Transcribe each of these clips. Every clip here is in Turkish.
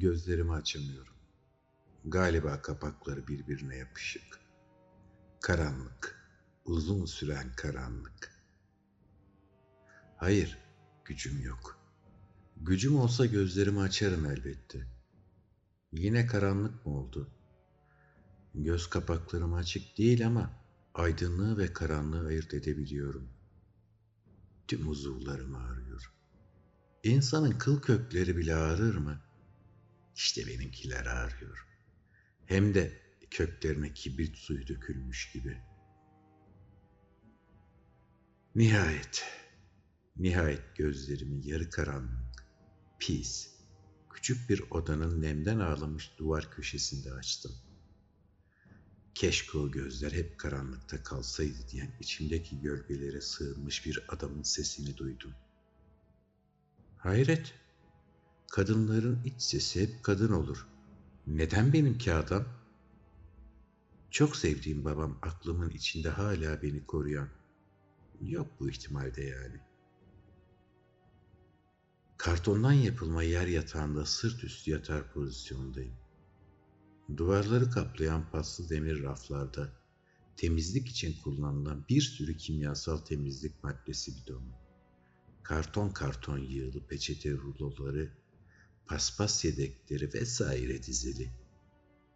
Gözlerimi açamıyorum. Galiba kapakları birbirine yapışık. Karanlık, uzun süren karanlık. Hayır, gücüm yok. Gücüm olsa gözlerimi açarım elbette. Yine karanlık mı oldu? Göz kapaklarım açık değil ama aydınlığı ve karanlığı ayırt edebiliyorum. Tüm uzuvlarım ağrıyor. İnsanın kıl kökleri bile ağrır mı? İşte benimkiler ağrıyor. Hem de köklerine kibrit suyu dökülmüş gibi. Nihayet, nihayet gözlerimi yarı karanlık, pis, küçük bir odanın nemden ağlamış duvar köşesinde açtım. Keşke o gözler hep karanlıkta kalsaydı diyen içimdeki gölgelere sığınmış bir adamın sesini duydum. Hayret, kadınların iç sesi hep kadın olur. Neden benimki adam? Çok sevdiğim babam aklımın içinde hala beni koruyan. Yok bu ihtimalde yani. Kartondan yapılma yer yatağında sırt üstü yatar pozisyondayım. Duvarları kaplayan paslı demir raflarda temizlik için kullanılan bir sürü kimyasal temizlik maddesi bidonu, karton karton yığılı peçete ruloları, paspas yedekleri vesaire dizili.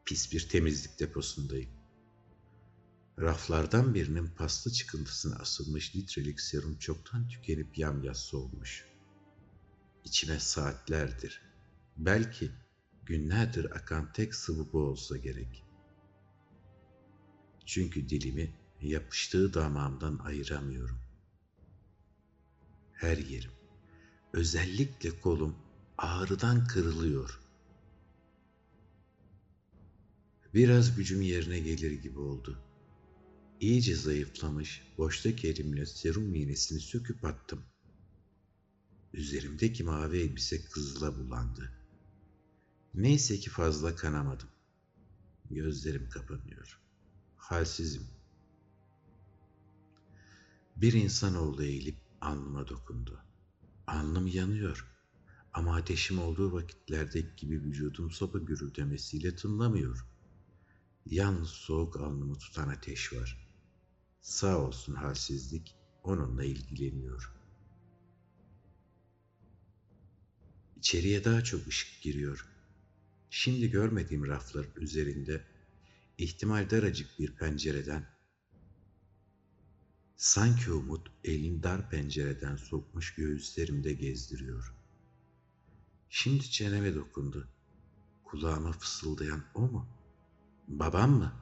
Pis bir temizlik deposundayım. Raflardan birinin paslı çıkıntısına asılmış litrelik serum çoktan tükenip yamyassı olmuş. İçime saatlerdir, belki günlerdir akan tek sıvı bu olsa gerek. Çünkü dilimi yapıştığı damağımdan ayıramıyorum. Her yerim, özellikle kolum ağrıdan kırılıyor. Biraz gücüm yerine gelir gibi oldu. İyice zayıflamış, boştaki elimle serum iğnesini söküp attım. Üzerimdeki mavi elbise kızıla bulandı. Neyse ki fazla kanamadım. Gözlerim kapanıyor. Halsizim. Bir insanoğlu eğilip alnıma dokundu. Alnım yanıyor. Ama ateşim olduğu vakitlerdeki gibi vücudum sopa gürültemesiyle tınlamıyor. Yalnız soğuk alnımı tutan ateş var. Sağ olsun halsizlik onunla ilgileniyor. İçeriye daha çok ışık giriyor. Şimdi görmediğim raflar üzerinde ihtimal daracık bir pencereden sanki umut elin dar pencereden sokmuş göğüslerimde gezdiriyor. Şimdi çeneme dokundu. Kulağıma fısıldayan o mu? Babam mı?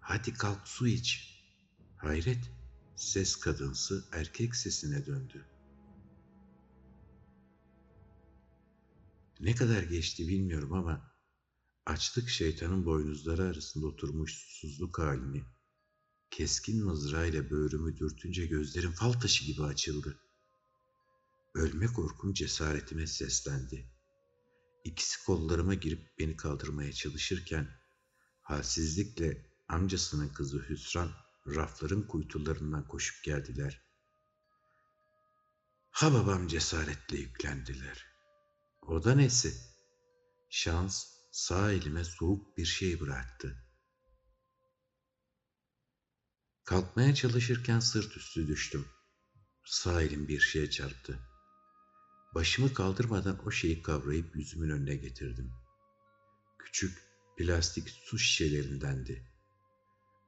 Hadi kalk su iç. Hayret, ses kadınsı erkek sesine döndü. Ne kadar geçti bilmiyorum ama açlık şeytanın boynuzları arasında oturmuş susuzluk halini keskin mızrağıyla böğrümü dürtünce gözlerim fal taşı gibi açıldı. Ölme korkum cesaretime seslendi. İkisi kollarıma girip beni kaldırmaya çalışırken halsizlikle amcasının kızı Hüsran rafların kuytularından koşup geldiler. Ha babam cesaretle yüklendiler. O da nesi? Şans sağ elime soğuk bir şey bıraktı. Kalkmaya çalışırken sırt üstü düştüm. Sağ elim bir şeye çarptı. Başımı kaldırmadan o şeyi kavrayıp yüzümün önüne getirdim. Küçük plastik su şişelerindendi.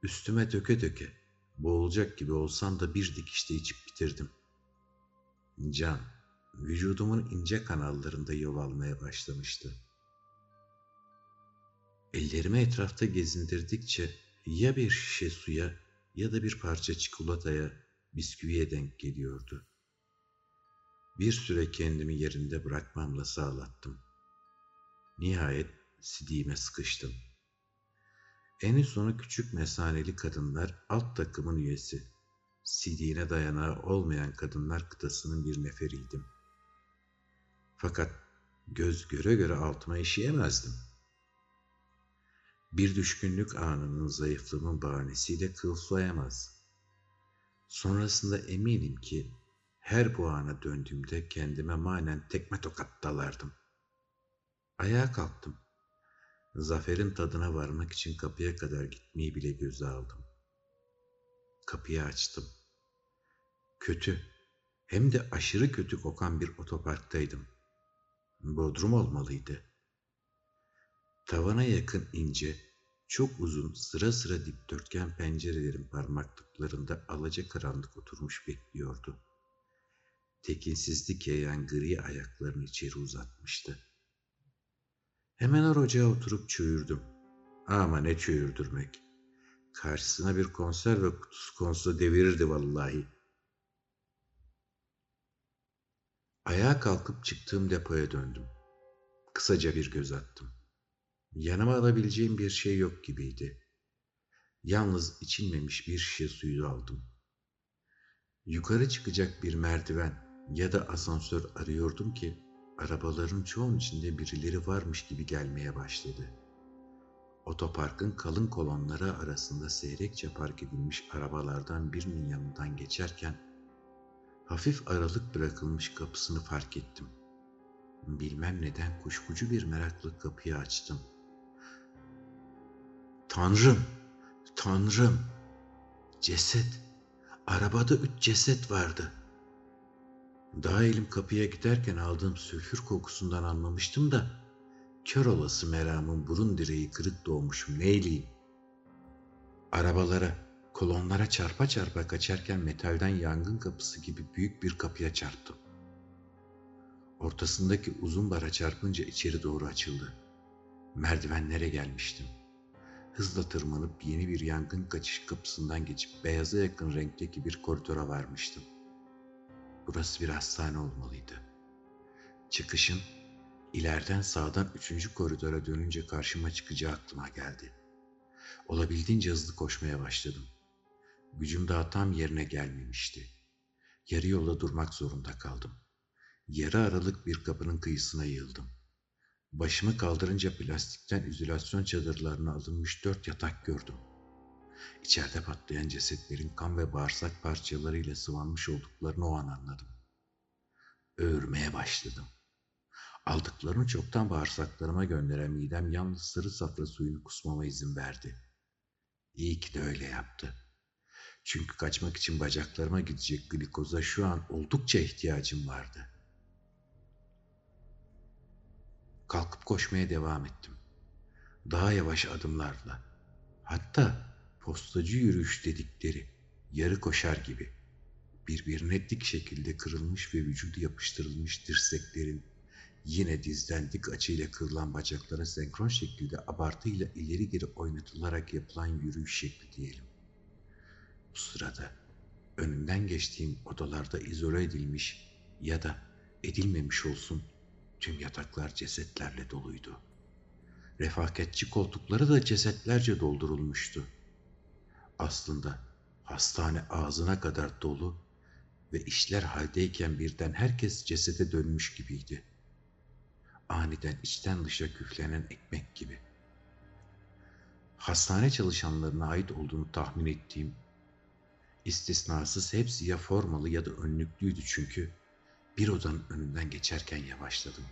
Üstüme döke döke, boğulacak gibi olsam da bir dikişte içip bitirdim. Can, vücudumun ince kanallarında yol başlamıştı. Ellerimi etrafta gezindirdikçe ya bir şişe suya ya da bir parça çikolataya, bisküviye denk geliyordu. Bir süre kendimi yerinde bırakmamla sağlattım. Nihayet sidiğime sıkıştım. En sonu küçük mesaneli kadınlar alt takımın üyesi. Sidiğine dayanağı olmayan kadınlar kıtasının bir neferiydim. Fakat göz göre göre altıma işeyemezdim. Bir düşkünlük anının zayıflığımın bahanesiyle kıl soyamaz. Sonrasında eminim ki her bu ana döndüğümde kendime manen tekme tokat dalardım. Ayağa kalktım. Zaferin tadına varmak için kapıya kadar gitmeyi bile göze aldım. Kapıyı açtım. Kötü, hem de aşırı kötü kokan bir otoparktaydım. Bodrum olmalıydı. Tavana yakın ince, çok uzun sıra sıra dikdörtgen pencerelerin parmaklıklarında alaca karanlık oturmuş bekliyordu. Tekinsizlik yayan gri ayaklarını içeri uzatmıştı. Hemen ocağa oturup çığırdım. Ama ne çığırdırmek. Karşısına bir konserve kutusu konsa devirirdi vallahi. Ayağa kalkıp çıktığım depoya döndüm. Kısaca bir göz attım. Yanıma alabileceğim bir şey yok gibiydi. Yalnız içilmemiş bir şişe suyu aldım. Yukarı çıkacak bir merdiven ya da asansör arıyordum ki arabaların çoğun içinde birileri varmış gibi gelmeye başladı. Otoparkın kalın kolonları arasında seyrekçe park edilmiş arabalardan birinin yanından geçerken hafif aralık bırakılmış kapısını fark ettim. Bilmem neden kuşkucu bir meraklı kapıyı açtım. Tanrım, Tanrım, ceset, arabada üç ceset vardı. Daha elim kapıya giderken aldığım sülfür kokusundan anlamıştım da, kör olası meramın burun direği kırık doğmuşum neyleyim. Arabalara, kolonlara çarpa çarpa kaçarken metalden yangın kapısı gibi büyük bir kapıya çarptım. Ortasındaki uzun bara çarpınca içeri doğru açıldı. Merdivenlere gelmiştim. Hızla tırmanıp yeni bir yangın kaçış kapısından geçip beyaza yakın renkteki bir koridora varmıştım. Burası bir hastane olmalıydı. Çıkışın ileriden sağdan üçüncü koridora dönünce karşıma çıkacağı aklıma geldi. Olabildiğince hızlı koşmaya başladım. Gücüm daha tam yerine gelmemişti. Yarı yolda durmak zorunda kaldım. Yarı aralık bir kapının kıyısına yığıldım. Başımı kaldırınca plastikten izülasyon çadırlarına alınmış dört yatak gördüm. İçeride patlayan cesetlerin kan ve bağırsak parçalarıyla sıvanmış olduklarını o an anladım. Öğürmeye başladım. Aldıklarını çoktan bağırsaklarıma gönderen midem yalnız sarı safra suyunu kusmama izin verdi. İyi ki de öyle yaptı. Çünkü kaçmak için bacaklarıma gidecek glikoza şu an oldukça ihtiyacım vardı. Kalkıp koşmaya devam ettim. Daha yavaş adımlarla. Hatta postacı yürüyüş dedikleri yarı koşar gibi birbirine dik şekilde kırılmış ve vücudu yapıştırılmış dirseklerin yine dizden dik açıyla kırılan bacaklara senkron şekilde abartıyla ileri geri oynatılarak yapılan yürüyüş şekli diyelim. Bu sırada önünden geçtiğim odalarda izole edilmiş ya da edilmemiş olsun tüm yataklar cesetlerle doluydu. Refakatçi koltukları da cesetlerce doldurulmuştu. Aslında hastane ağzına kadar dolu ve işler haldeyken birden herkes cesede dönmüş gibiydi. Aniden içten dışa küflenen ekmek gibi. Hastane çalışanlarına ait olduğunu tahmin ettiğim istisnasız hepsi ya formalı ya da önlüklüydü çünkü bir odanın önünden geçerken yavaşladım.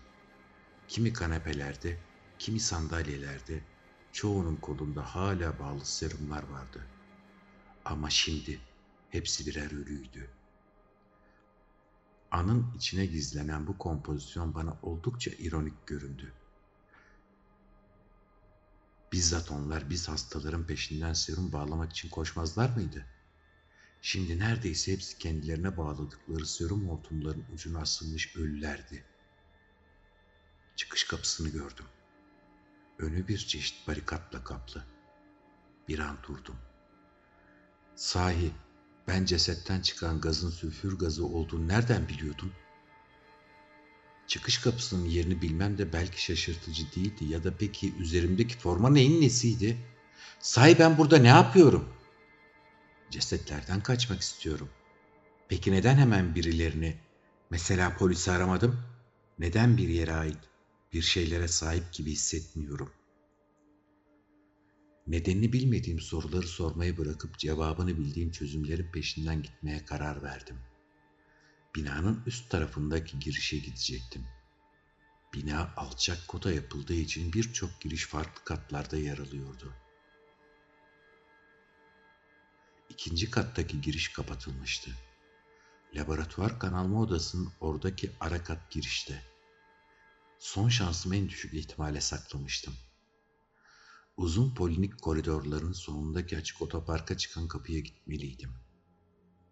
Kimi kanepelerde, kimi sandalyelerde, çoğunun kolunda hala bağlı serumlar vardı. Ama şimdi hepsi birer ölüydü. Anın içine gizlenen bu kompozisyon bana oldukça ironik göründü. Bizzat onlar biz hastaların peşinden serum bağlamak için koşmazlar mıydı? Şimdi neredeyse hepsi kendilerine bağladıkları serum hortumların ucuna asılmış ölülerdi. Çıkış kapısını gördüm. Önü bir çeşit barikatla kaplı. Bir an durdum. Sahi ben cesetten çıkan gazın sülfür gazı olduğunu nereden biliyordum? Çıkış kapısının yerini bilmem de belki şaşırtıcı değildi ya da peki üzerimdeki forma neyin nesiydi? Sahi ben burada ne yapıyorum? Cesetlerden kaçmak istiyorum. Peki neden hemen birilerini, mesela polisi aramadım? Neden bir yere ait bir şeylere sahip gibi hissetmiyorum? Nedenini bilmediğim soruları sormayı bırakıp cevabını bildiğim çözümlerin peşinden gitmeye karar verdim. Binanın üst tarafındaki girişe gidecektim. Bina alçak kota yapıldığı için birçok giriş farklı katlarda yer alıyordu. İkinci kattaki giriş kapatılmıştı. Laboratuvar kanalma odasının oradaki ara kat girişte. Son şansımı en düşük ihtimale saklamıştım. Uzun polinik koridorların sonundaki açık otoparka çıkan kapıya gitmeliydim.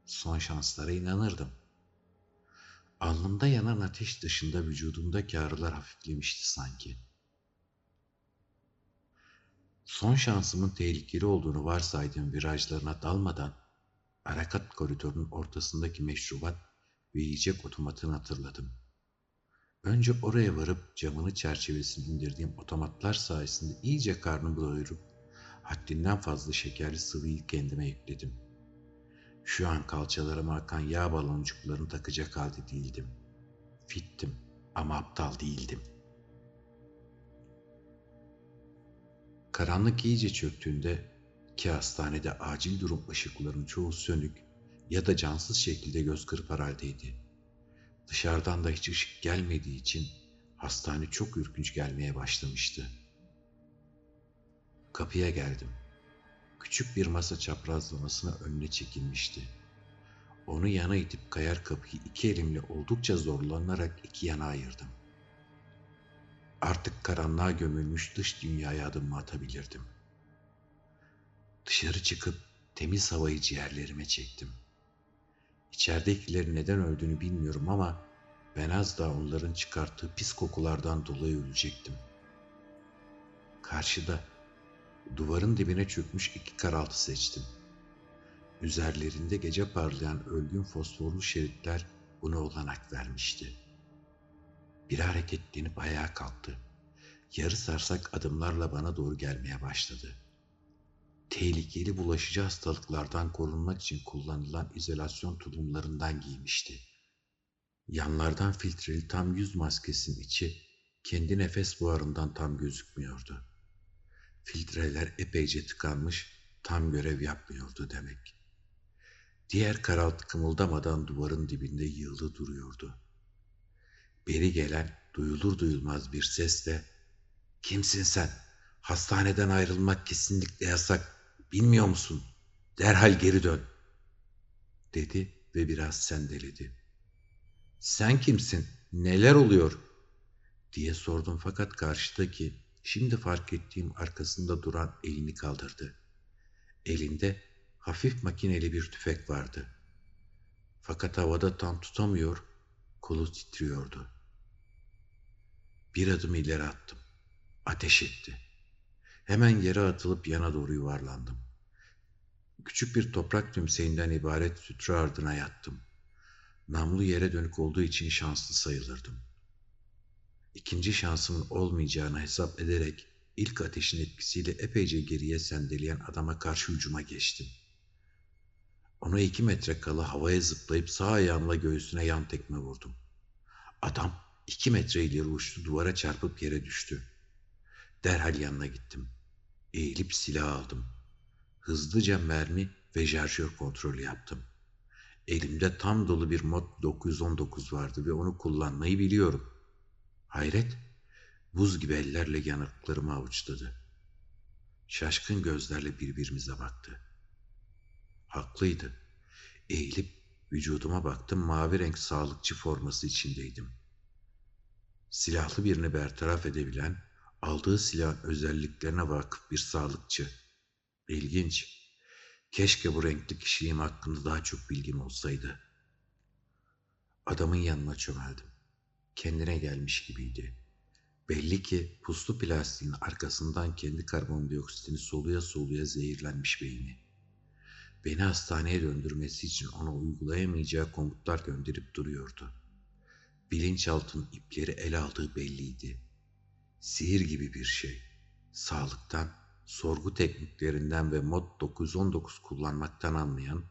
Son şanslara inanırdım. Alnımda yanan ateş dışında vücudumdaki ağrılar hafiflemişti sanki. Son şansımın tehlikeli olduğunu varsaydığım virajlarına dalmadan Arakat koridorunun ortasındaki meşrubat ve yiyecek otomatını hatırladım. Önce oraya varıp camını çerçevesini indirdiğim otomatlar sayesinde iyice karnımı doyurup haddinden fazla şekerli sıvıyı kendime yükledim. Şu an kalçalarıma akan yağ baloncuklarını takacak halde değildim. Fittim ama aptal değildim. Karanlık iyice çöktüğünde ki hastanede acil durum ışıklarının çoğu sönük ya da cansız şekilde göz kırpar haldeydi. Dışarıdan da hiç ışık gelmediği için hastane çok ürkünç gelmeye başlamıştı. Kapıya geldim. Küçük bir masa çaprazlamasına önüne çekilmişti. Onu yana itip kayar kapıyı iki elimle oldukça zorlanarak iki yana ayırdım. Artık karanlığa gömülmüş dış dünyaya adımımı atabilirdim. Dışarı çıkıp temiz havayı ciğerlerime çektim. İçeridekilerin neden öldüğünü bilmiyorum ama ben az daha onların çıkarttığı pis kokulardan dolayı ölecektim. Karşıda duvarın dibine çökmüş iki karaltı seçtim. Üzerlerinde gece parlayan ölgün fosforlu şeritler buna olanak vermişti. Bir hareketlenip ayağa kalktı. Yarı sarsak adımlarla bana doğru gelmeye başladı. Tehlikeli bulaşıcı hastalıklardan korunmak için kullanılan izolasyon tulumlarından giymişti. Yanlardan filtreli tam yüz maskesinin içi kendi nefes buharından tam gözükmüyordu. Filtreler epeyce tıkanmış, tam görev yapmıyordu demek. Diğer karaltı kımıldamadan duvarın dibinde yığılı duruyordu. Beri gelen duyulur duyulmaz bir sesle ''Kimsin sen? Hastaneden ayrılmak kesinlikle yasak. Bilmiyor musun? Derhal geri dön.'' dedi ve biraz sendeledi. ''Sen kimsin? Neler oluyor?'' diye sordum fakat karşıdaki şimdi fark ettiğim arkasında duran elini kaldırdı. Elinde hafif makineli bir tüfek vardı. Fakat havada tam tutamıyor, kolu titriyordu. Bir adım ileri attım. Ateş etti. Hemen yere atılıp yana doğru yuvarlandım. Küçük bir toprak tümseyinden ibaret sütre ardına yattım. Namlu yere dönük olduğu için şanslı sayılırdım. İkinci şansımın olmayacağını hesap ederek ilk ateşin etkisiyle epeyce geriye sendeleyen adama karşı hücuma geçtim. Ona iki metre kala havaya zıplayıp sağ ayağımla göğsüne yan tekme vurdum. Adam iki metre ileri uçtu duvara çarpıp yere düştü. Derhal yanına gittim. Eğilip silah aldım. Hızlıca mermi ve şarjör kontrolü yaptım. Elimde tam dolu bir mod 919 vardı ve onu kullanmayı biliyorum. Hayret, buz gibi ellerle yanıklarımı avuçladı. Şaşkın gözlerle birbirimize baktı. Haklıydı. Eğilip vücuduma baktım mavi renk sağlıkçı forması içindeydim. Silahlı birini bertaraf edebilen, aldığı silahın özelliklerine vakıf bir sağlıkçı. İlginç. Keşke bu renkli kişiliğim hakkında daha çok bilgim olsaydı. Adamın yanına çömeldim. Kendine gelmiş gibiydi. Belli ki puslu plastiğin arkasından kendi karbondioksitini soluya soluya zehirlenmiş beyni. Beni hastaneye döndürmesi için ona uygulayamayacağı komutlar gönderip duruyordu. Bilinçaltının ipleri ele aldığı belliydi. Sihir gibi bir şey. Sağlıktan, sorgu tekniklerinden ve mod 919 kullanmaktan anlayan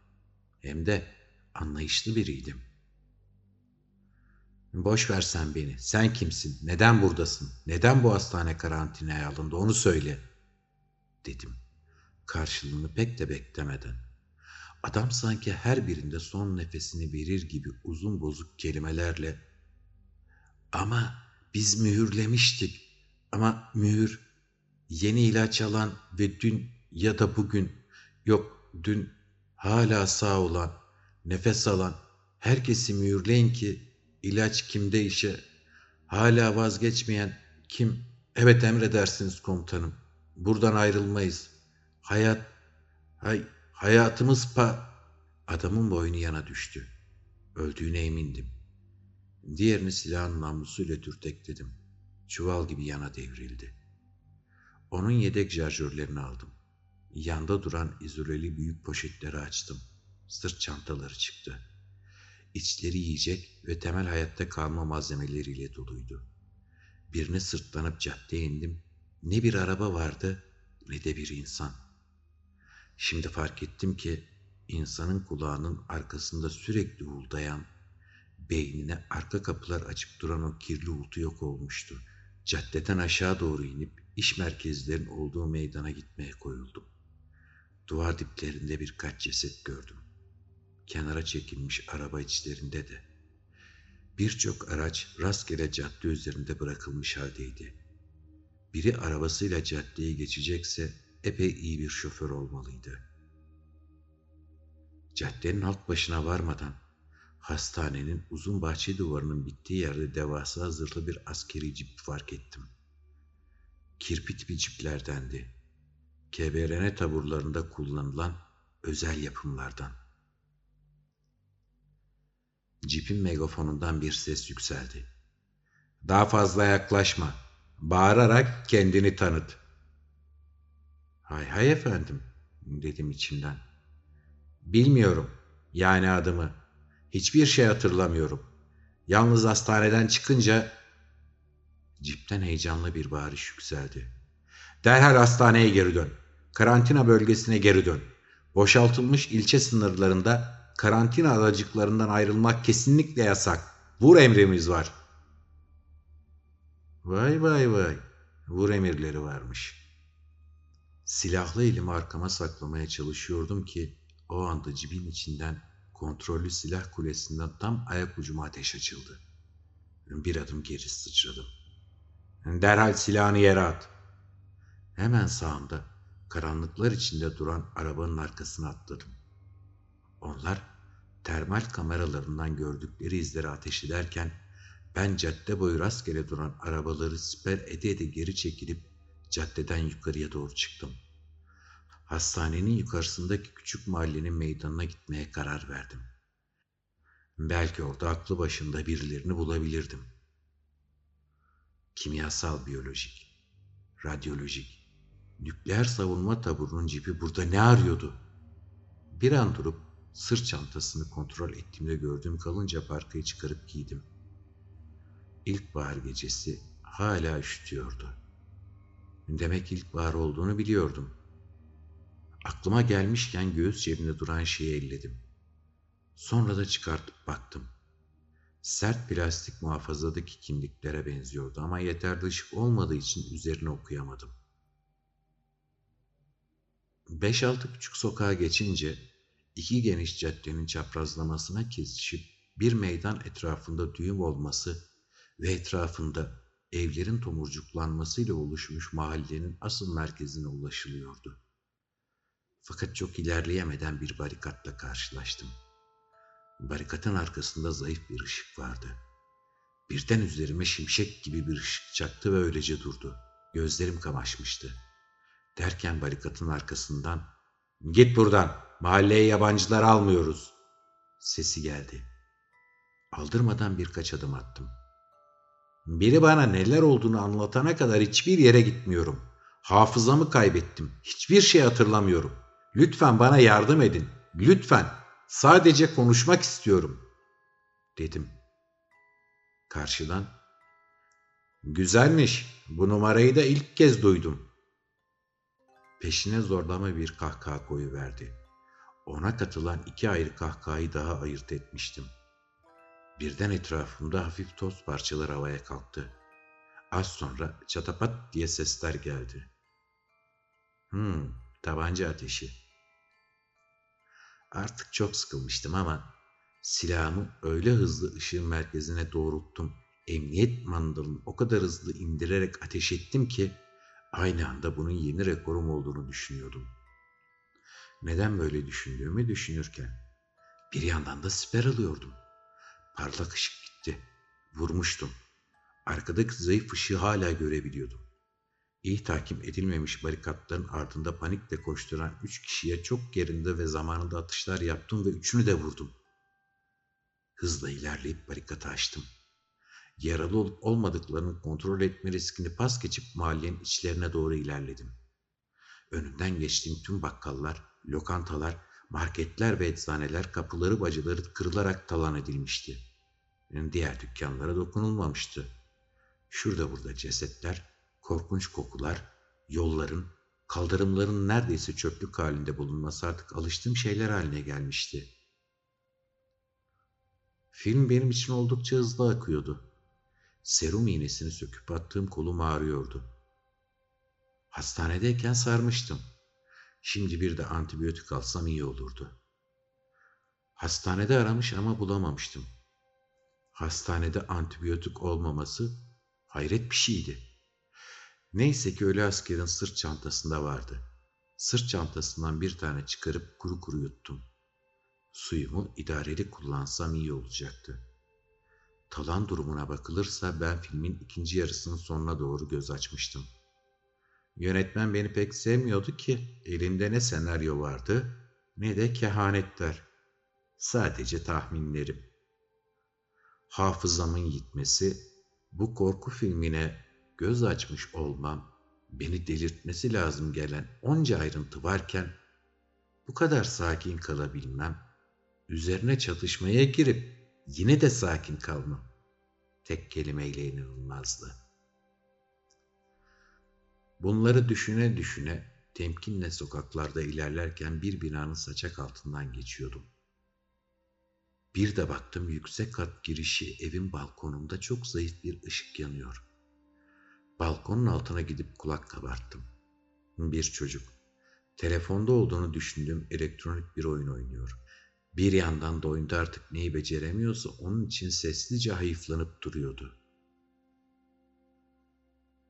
hem de anlayışlı biriydim. Boş ver sen beni. Sen kimsin? Neden buradasın? Neden bu hastane karantinaya alındı? Onu söyle. Dedim. Karşılığını pek de beklemeden. Adam sanki her birinde son nefesini verir gibi uzun bozuk kelimelerle ama biz mühürlemiştik ama mühür yeni ilaç alan ve dün ya da bugün yok dün hala sağ olan, nefes alan herkesi mühürleyin ki ilaç kimde işe hala vazgeçmeyen kim? Evet emredersiniz komutanım. Buradan ayrılmayız. Hayat hay, hayatımız pa adamın boynu yana düştü. Öldüğüne emindim. Diğerini silahın namlusuyla dürtekledim çuval gibi yana devrildi onun yedek şarjörlerini aldım Yanda duran izoleli büyük poşetleri açtım. Sırt çantaları çıktı. İçleri yiyecek ve temel hayatta kalma malzemeleriyle doluydu. Birine sırtlanıp caddeye indim. Ne bir araba vardı ne de bir insan. Şimdi fark ettim ki insanın kulağının arkasında sürekli huldayan, beynine arka kapılar açıp duran o kirli uğultu yok olmuştu. Caddeden aşağı doğru inip iş merkezlerin olduğu meydana gitmeye koyuldum. Duvar diplerinde birkaç ceset gördüm. Kenara çekilmiş araba içlerinde de. Birçok araç rastgele cadde üzerinde bırakılmış haldeydi. Biri arabasıyla caddeyi geçecekse epey iyi bir şoför olmalıydı. Caddenin alt başına varmadan hastanenin uzun bahçe duvarının bittiği yerde devasa zırhlı bir askeri cip fark ettim. Kirpit bir ciplerdendi. KBRN taburlarında kullanılan özel yapımlardan. Cipin megafonundan bir ses yükseldi. Daha fazla yaklaşma. Bağırarak kendini tanıt. Hay hay efendim, dedim içimden. Bilmiyorum, yani adımı. Hiçbir şey hatırlamıyorum. Yalnız hastaneden çıkınca... Cipten heyecanlı bir bağırış yükseldi. Derhal hastaneye geri dön. Karantina bölgesine geri dön. Boşaltılmış ilçe sınırlarında karantina adacıklarından ayrılmak kesinlikle yasak. Vur emrimiz var. Vay vay vay. Vur emirleri varmış. Silahlı elimi arkama saklamaya çalışıyordum ki o anda cibin içinden kontrollü silah kulesinden tam ayak ucuma ateş açıldı. Bir adım geri sıçradım. Derhal silahını yere at. Hemen sağımda karanlıklar içinde duran arabanın arkasına atladım. Onlar termal kameralarından gördükleri izleri ateş ederken ben cadde boyu rastgele duran arabaları siper ede ede geri çekilip caddeden yukarıya doğru çıktım. Hastanenin yukarısındaki küçük mahallenin meydanına gitmeye karar verdim. Belki orada aklı başında birilerini bulabilirdim. Kimyasal biyolojik, radyolojik, Nükleer savunma taburunun cipi burada ne arıyordu? Bir an durup sırt çantasını kontrol ettiğimde gördüğüm kalınca parkayı çıkarıp giydim. İlkbahar gecesi hala üşütüyordu. Demek ilkbahar olduğunu biliyordum. Aklıma gelmişken göğüs cebinde duran şeyi elledim. Sonra da çıkartıp baktım. Sert plastik muhafazadaki kimliklere benziyordu ama yeterli ışık olmadığı için üzerine okuyamadım. Beş altı küçük sokağa geçince iki geniş caddenin çaprazlamasına kesişip bir meydan etrafında düğüm olması ve etrafında evlerin tomurcuklanmasıyla oluşmuş mahallenin asıl merkezine ulaşılıyordu. Fakat çok ilerleyemeden bir barikatla karşılaştım. Barikatın arkasında zayıf bir ışık vardı. Birden üzerime şimşek gibi bir ışık çaktı ve öylece durdu. Gözlerim kamaşmıştı. Derken barikatın arkasından ''Git buradan, mahalleye yabancılar almıyoruz.'' sesi geldi. Aldırmadan birkaç adım attım. Biri bana neler olduğunu anlatana kadar hiçbir yere gitmiyorum. Hafızamı kaybettim. Hiçbir şey hatırlamıyorum. Lütfen bana yardım edin. Lütfen. Sadece konuşmak istiyorum. Dedim. Karşıdan. Güzelmiş. Bu numarayı da ilk kez duydum. Peşine zorlama bir kahkaha koyuverdi. Ona katılan iki ayrı kahkahayı daha ayırt etmiştim. Birden etrafımda hafif toz parçaları havaya kalktı. Az sonra çatapat diye sesler geldi. Hmm, tabanca ateşi. Artık çok sıkılmıştım ama silahımı öyle hızlı ışığın merkezine doğrulttum emniyet mandalını o kadar hızlı indirerek ateş ettim ki aynı anda bunun yeni rekorum olduğunu düşünüyordum. Neden böyle düşündüğümü düşünürken bir yandan da siper alıyordum. Parlak ışık gitti. Vurmuştum. Arkadaki zayıf ışığı hala görebiliyordum. İyi takip edilmemiş barikatların ardında panikle koşturan üç kişiye çok yerinde ve zamanında atışlar yaptım ve üçünü de vurdum. Hızla ilerleyip barikatı açtım. Yaralı olup olmadıklarını kontrol etme riskini pas geçip mahallenin içlerine doğru ilerledim. Önünden geçtiğim tüm bakkallar, lokantalar, marketler ve eczaneler kapıları bacıları kırılarak talan edilmişti. Diğer dükkanlara dokunulmamıştı. Şurada burada cesetler, korkunç kokular, yolların, kaldırımların neredeyse çöplük halinde bulunması artık alıştığım şeyler haline gelmişti. Film benim için oldukça hızlı akıyordu. Serum iğnesini söküp attığım kolum ağrıyordu. Hastanedeyken sarmıştım. Şimdi bir de antibiyotik alsam iyi olurdu. Hastanede aramış ama bulamamıştım. Hastanede antibiyotik olmaması hayret bir şeydi. Neyse ki ölü askerin sırt çantasında vardı. Sırt çantasından bir tane çıkarıp kuru kuru yuttum. Suyumu idareli kullansam iyi olacaktı. Talan durumuna bakılırsa ben filmin ikinci yarısının sonuna doğru göz açmıştım. Yönetmen beni pek sevmiyordu ki elinde ne senaryo vardı ne de kehanetler. Sadece tahminlerim. Hafızamın yitmesi, bu korku filmine göz açmış olmam, beni delirtmesi lazım gelen onca ayrıntı varken bu kadar sakin kalabilmem, üzerine çatışmaya girip yine de sakin kalmam tek kelimeyle inanılmazdı. Bunları düşüne düşüne temkinle sokaklarda ilerlerken bir binanın saçak altından geçiyordum. Bir de baktım yüksek kat girişi evin balkonunda çok zayıf bir ışık yanıyor. Balkonun altına gidip kulak kabarttım. Bir çocuk. Telefonda olduğunu düşündüğüm elektronik bir oyun oynuyor. Bir yandan da oyunda artık neyi beceremiyorsa onun için sessizce hayıflanıp duruyordu.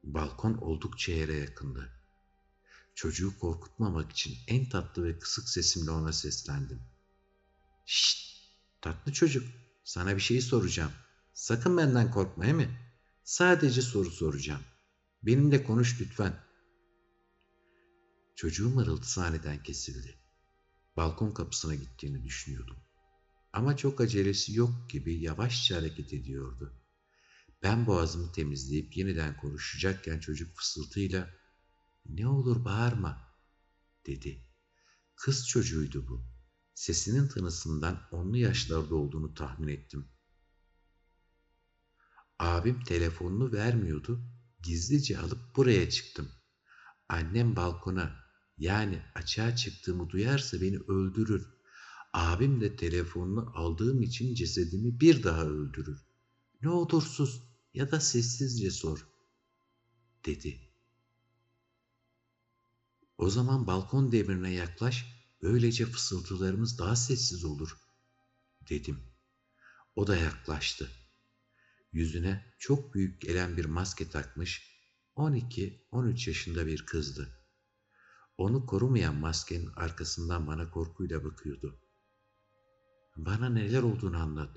Balkon oldukça yere yakındı. Çocuğu korkutmamak için en tatlı ve kısık sesimle ona seslendim. Şşt, tatlı çocuk, sana bir şey soracağım. Sakın benden korkma he mi? Sadece soru soracağım. Benimle konuş lütfen. Çocuğun mırıltısı aniden kesildi. Balkon kapısına gittiğini düşünüyordum. Ama çok acelesi yok gibi yavaşça hareket ediyordu. Ben boğazımı temizleyip yeniden konuşacakken çocuk fısıltıyla ''Ne olur bağırma'' dedi. Kız çocuğuydu bu. Sesinin tınısından onlu yaşlarda olduğunu tahmin ettim. Abim telefonunu vermiyordu. Gizlice alıp buraya çıktım. Annem balkona yani açığa çıktığımı duyarsa beni öldürür. Abim de telefonunu aldığım için cesedimi bir daha öldürür. Ne olur ya da sessizce sor, dedi. O zaman balkon demirine yaklaş, böylece fısıltılarımız daha sessiz olur, dedim. O da yaklaştı. Yüzüne çok büyük gelen bir maske takmış, 12-13 yaşında bir kızdı. Onu korumayan maskenin arkasından bana korkuyla bakıyordu. Bana neler olduğunu anlat.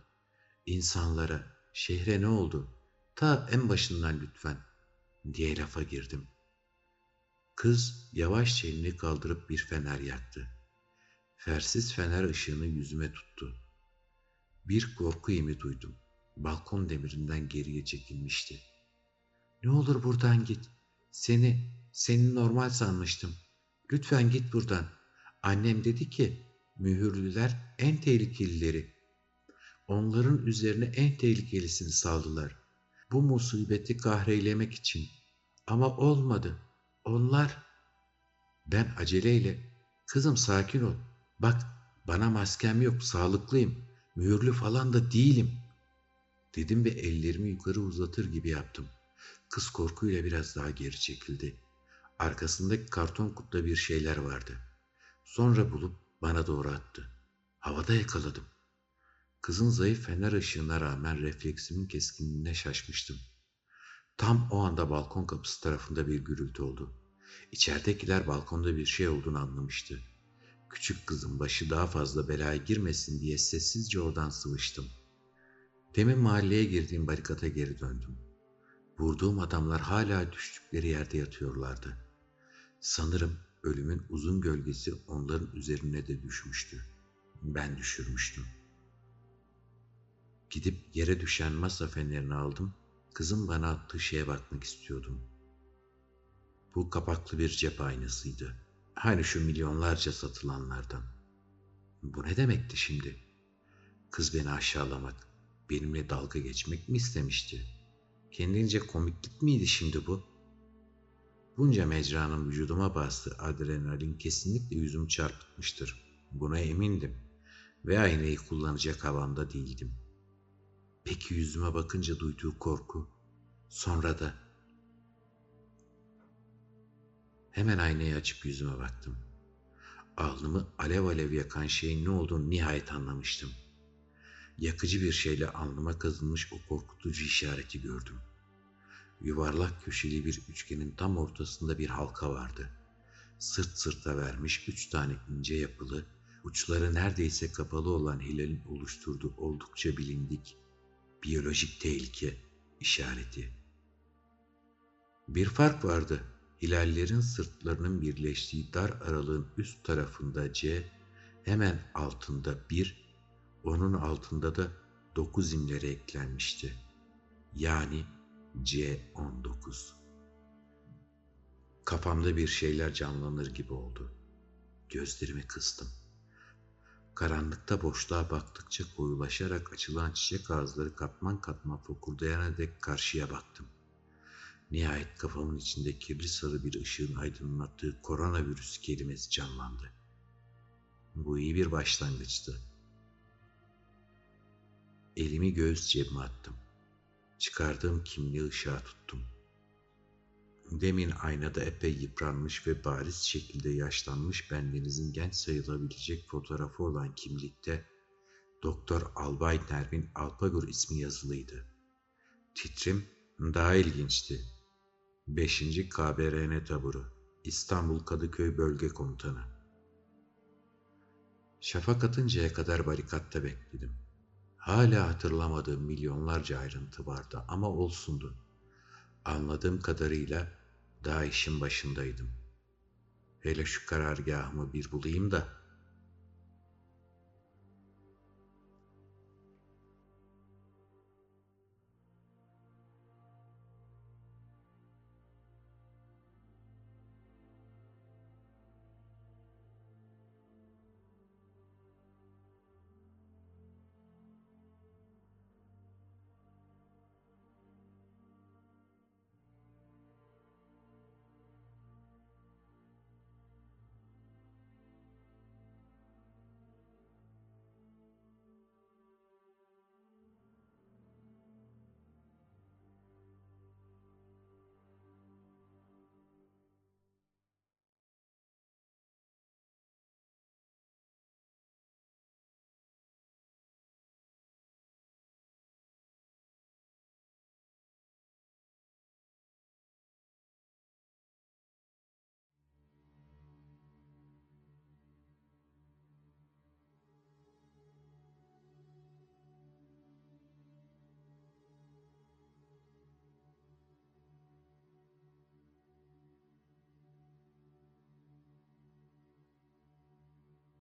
İnsanlara, şehre ne oldu? Ta en başından lütfen, diye lafa girdim. Kız yavaşça elini kaldırıp bir fener yaktı. Fersiz fener ışığını yüzüme tuttu. Bir korku imi duydum. Balkon demirinden geriye çekilmişti. Ne olur buradan git. Seni, seni normal sanmıştım. Lütfen git buradan. Annem dedi ki mühürlüler en tehlikelileri. Onların üzerine en tehlikelisini saldılar. Bu musibeti kahreylemek için. Ama olmadı. Onlar... Ben aceleyle, kızım sakin ol. Bak bana maskem yok, sağlıklıyım. Mühürlü falan da değilim. Dedim ve ellerimi yukarı uzatır gibi yaptım. Kız korkuyla biraz daha geri çekildi. Arkasındaki karton kutuda bir şeyler vardı. Sonra bulup bana doğru attı. Havada yakaladım. Kızın zayıf fener ışığına rağmen refleksimin keskinliğine şaşmıştım. Tam o anda balkon kapısı tarafında bir gürültü oldu. İçeridekiler balkonda bir şey olduğunu anlamıştı. Küçük kızın başı daha fazla belaya girmesin diye sessizce oradan sıvıştım. Demin mahalleye girdiğim barikata geri döndüm. Vurduğum adamlar hala düştükleri yerde yatıyorlardı. Sanırım ölümün uzun gölgesi onların üzerine de düşmüştü. Ben düşürmüştüm. Gidip yere düşen masa fenerini aldım. Kızım bana attığı şeye bakmak istiyordum. Bu kapaklı bir cep aynasıydı. Hani şu milyonlarca satılanlardan. Bu ne demekti şimdi? Kız beni aşağılamak, benimle dalga geçmek mi istemişti? Kendince komiklik miydi şimdi bu? Bunca mecranın vücuduma bastığı adrenalin kesinlikle yüzümü çarpıtmıştır. Buna emindim ve aynayı kullanacak havamda değildim. Peki yüzüme bakınca duyduğu korku, sonra da hemen aynayı açıp yüzüme baktım. Alnımı alev alev yakan şeyin ne olduğunu nihayet anlamıştım. Yakıcı bir şeyle alnıma kazınmış o korkutucu işareti gördüm. Yuvarlak köşeli bir üçgenin tam ortasında bir halka vardı. Sırt sırta vermiş üç tane ince yapılı, uçları neredeyse kapalı olan hilalin oluşturduğu oldukça bilindik biyolojik tehlike işareti. Bir fark vardı. Hilallerin sırtlarının birleştiği dar aralığın üst tarafında C, hemen altında 1, onun altında da 9 imleri eklenmişti. Yani C19. Kafamda bir şeyler canlanır gibi oldu. Gözlerimi kıstım. Karanlıkta boşluğa baktıkça koyulaşarak açılan çiçek ağızları katman katman fokurdayana dek karşıya baktım. Nihayet kafamın içinde kirli sarı bir ışığın aydınlattığı koronavirüs kelimesi canlandı. Bu iyi bir başlangıçtı. Elimi göğüs cebime attım. Çıkardığım kimliği ışığa tuttum. Demin aynada epey yıpranmış ve bariz şekilde yaşlanmış bendenizin genç sayılabilecek fotoğrafı olan kimlikte Doktor Albay Nervin Alpagur ismi yazılıydı. Titrim daha ilginçti. 5. KBRN taburu İstanbul Kadıköy Bölge Komutanı Şafak atıncaya kadar barikatta bekledim. Hala hatırlamadığım milyonlarca ayrıntı vardı ama olsundu. Anladığım kadarıyla daha işin başındaydım. Hele şu karargahımı bir bulayım da